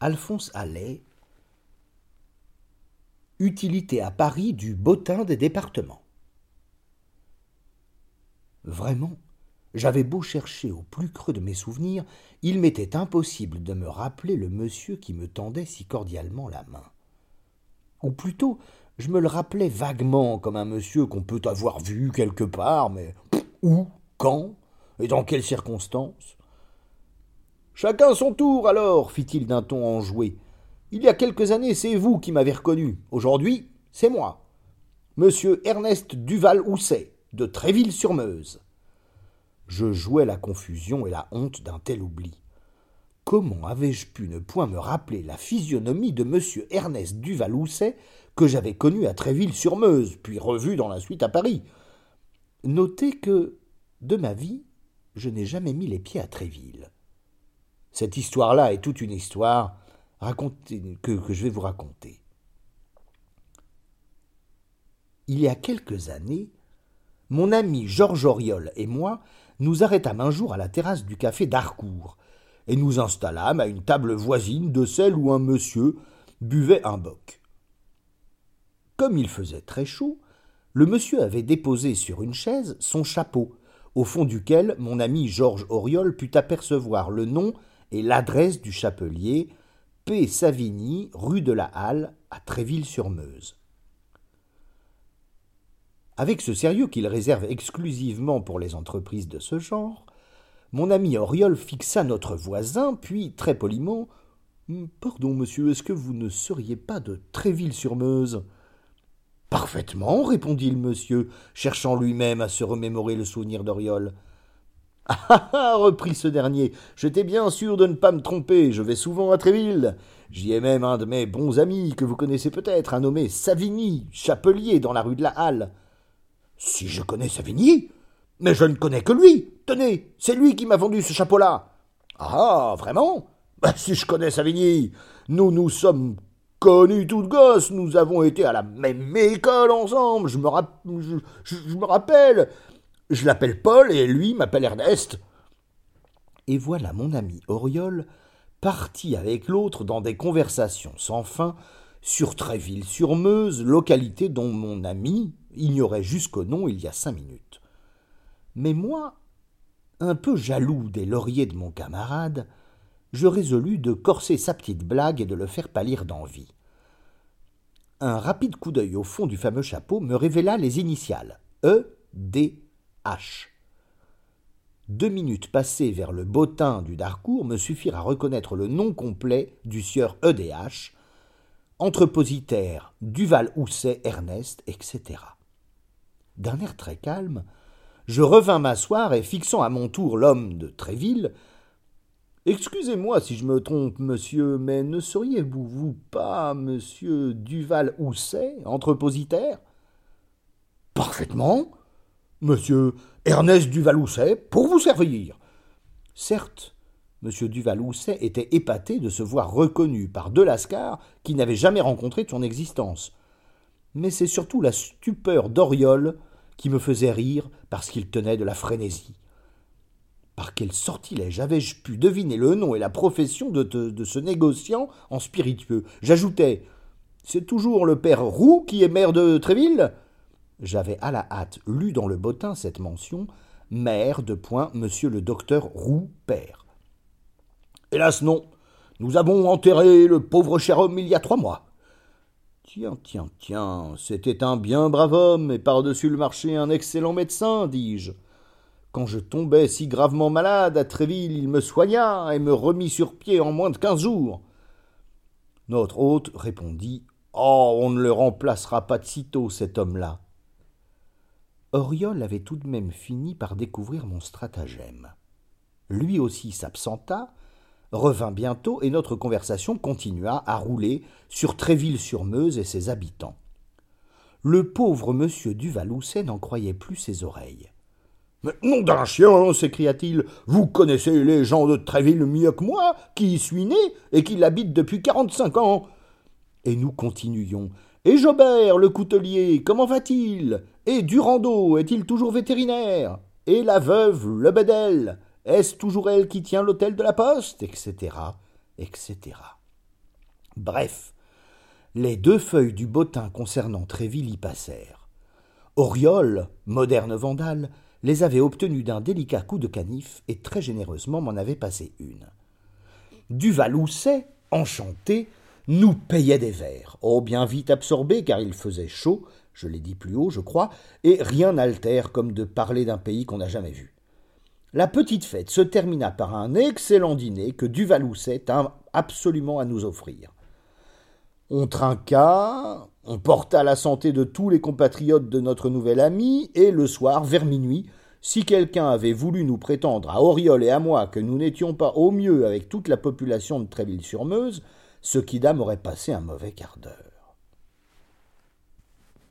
Alphonse Allais Utilité à Paris du bottin des départements. Vraiment, j'avais beau chercher au plus creux de mes souvenirs, il m'était impossible de me rappeler le monsieur qui me tendait si cordialement la main. Ou plutôt, je me le rappelais vaguement comme un monsieur qu'on peut avoir vu quelque part, mais où, quand, et dans quelles circonstances Chacun son tour, alors, fit-il d'un ton enjoué. Il y a quelques années, c'est vous qui m'avez reconnu. Aujourd'hui, c'est moi. Monsieur Ernest Duval-Housset, de Tréville-sur-Meuse. Je jouais la confusion et la honte d'un tel oubli. Comment avais-je pu ne point me rappeler la physionomie de monsieur Ernest Duval-Housset que j'avais connu à Tréville-sur-Meuse, puis revu dans la suite à Paris? Notez que, de ma vie, je n'ai jamais mis les pieds à Tréville. Cette histoire-là est toute une histoire que, je vais vous raconter. Il y a quelques années, mon ami Georges Auriol et moi nous arrêtâmes un jour à la terrasse du café d'Harcourt et nous installâmes à une table voisine de celle où un monsieur buvait un boc. Comme il faisait très chaud, le monsieur avait déposé sur une chaise son chapeau, au fond duquel mon ami Georges Auriol put apercevoir le nom et l'adresse du chapelier P. Savigny, rue de la Halle, à Tréville-sur-Meuse. Avec ce sérieux qu'il réserve exclusivement pour les entreprises de ce genre, mon ami Auriol fixa notre voisin, puis, très poliment, Pardon, monsieur, est-ce que vous ne seriez pas de Tréville-sur-Meuse? Parfaitement, répondit le monsieur, cherchant lui-même à se remémorer le souvenir d'Auriol. Ah ah reprit ce dernier, j'étais bien sûr de ne pas me tromper, je vais souvent à Tréville. J'y ai même un de mes bons amis que vous connaissez peut-être, un nommé Savigny, chapelier dans la rue de la Halle. Si je connais Savigny Mais je ne connais que lui. Tenez, c'est lui qui m'a vendu ce chapeau-là. Ah, vraiment? Bah, Si je connais Savigny, nous nous sommes connus toutes gosses, nous avons été à la même école ensemble, je me, je me rappelle. Je l'appelle Paul et lui m'appelle Ernest. Et voilà mon ami Auriol parti avec l'autre dans des conversations sans fin sur Tréville-sur-Meuse, localité dont mon ami ignorait jusqu'au nom il y a cinq minutes. Mais moi, un peu jaloux des lauriers de mon camarade, je résolus de corser sa petite blague et de le faire pâlir d'envie. Un rapide coup d'œil au fond du fameux chapeau me révéla les initiales E. D. Deux minutes passées vers le bottin du Darcourt me suffirent à reconnaître le nom complet du sieur EDH, entrepositaire Duval-Housset Ernest, etc. D'un air très calme, je revins m'asseoir et fixant à mon tour l'homme de Tréville, Excusez-moi si je me trompe, monsieur, mais ne seriez-vous vous pas monsieur Duval-Housset, entrepositaire Parfaitement. Monsieur Ernest Duvaloucet, pour vous servir. Certes, M. Duvaloucet était épaté de se voir reconnu par Delascar qui n'avait jamais rencontré de son existence. Mais c'est surtout la stupeur d'Oriol qui me faisait rire parce qu'il tenait de la frénésie. Par quel sortilège avais-je pu deviner le nom et la profession de, ce négociant en spiritueux? J'ajoutai C'est toujours le père Roux qui est maire de Tréville? J'avais à la hâte lu dans le bottin cette mention Mère de point Monsieur le docteur Roux père. Hélas non, nous avons enterré le pauvre cher homme il y a trois mois. Tiens, tiens, tiens, c'était un bien brave homme, et par-dessus le marché un excellent médecin, dis-je. Quand je tombais si gravement malade à Tréville, il me soigna et me remit sur pied en moins de quinze jours. Notre hôte répondit Oh, on ne le remplacera pas de sitôt, cet homme-là. Auriol avait tout de même fini par découvrir mon stratagème. Lui aussi s'absenta, revint bientôt et notre conversation continua à rouler sur Tréville-sur-Meuse et ses habitants. Le pauvre monsieur Duvaloucet n'en croyait plus ses oreilles. Mais nom d'un chien s'écria-t-il, vous connaissez les gens de Tréville mieux que moi, qui y suis né et qui l'habitent depuis quarante-cinq ans. Et nous continuions. Et Jobert, le coutelier, comment va-t-il? Et Durando, est-il toujours vétérinaire? Et la veuve, le bedel, est-ce toujours elle qui tient l'hôtel de la poste? Etc., etc. Bref, les deux feuilles du bottin concernant Tréville y passèrent. Auriol, moderne vandale, les avait obtenues d'un délicat coup de canif et très généreusement m'en avait passé une. Duvaloucet, enchanté, nous payait des vers, oh bien vite absorbés car il faisait chaud, je l'ai dit plus haut, je crois, et rien n'altère comme de parler d'un pays qu'on n'a jamais vu. La petite fête se termina par un excellent dîner que Duvaloucet tint absolument à nous offrir. On trinqua, on porta la santé de tous les compatriotes de notre nouvel ami, et le soir, vers minuit, si quelqu'un avait voulu nous prétendre à Auriol et à moi que nous n'étions pas au mieux avec toute la population de Tréville-sur-Meuse, ce quidam aurait passé un mauvais quart d'heure.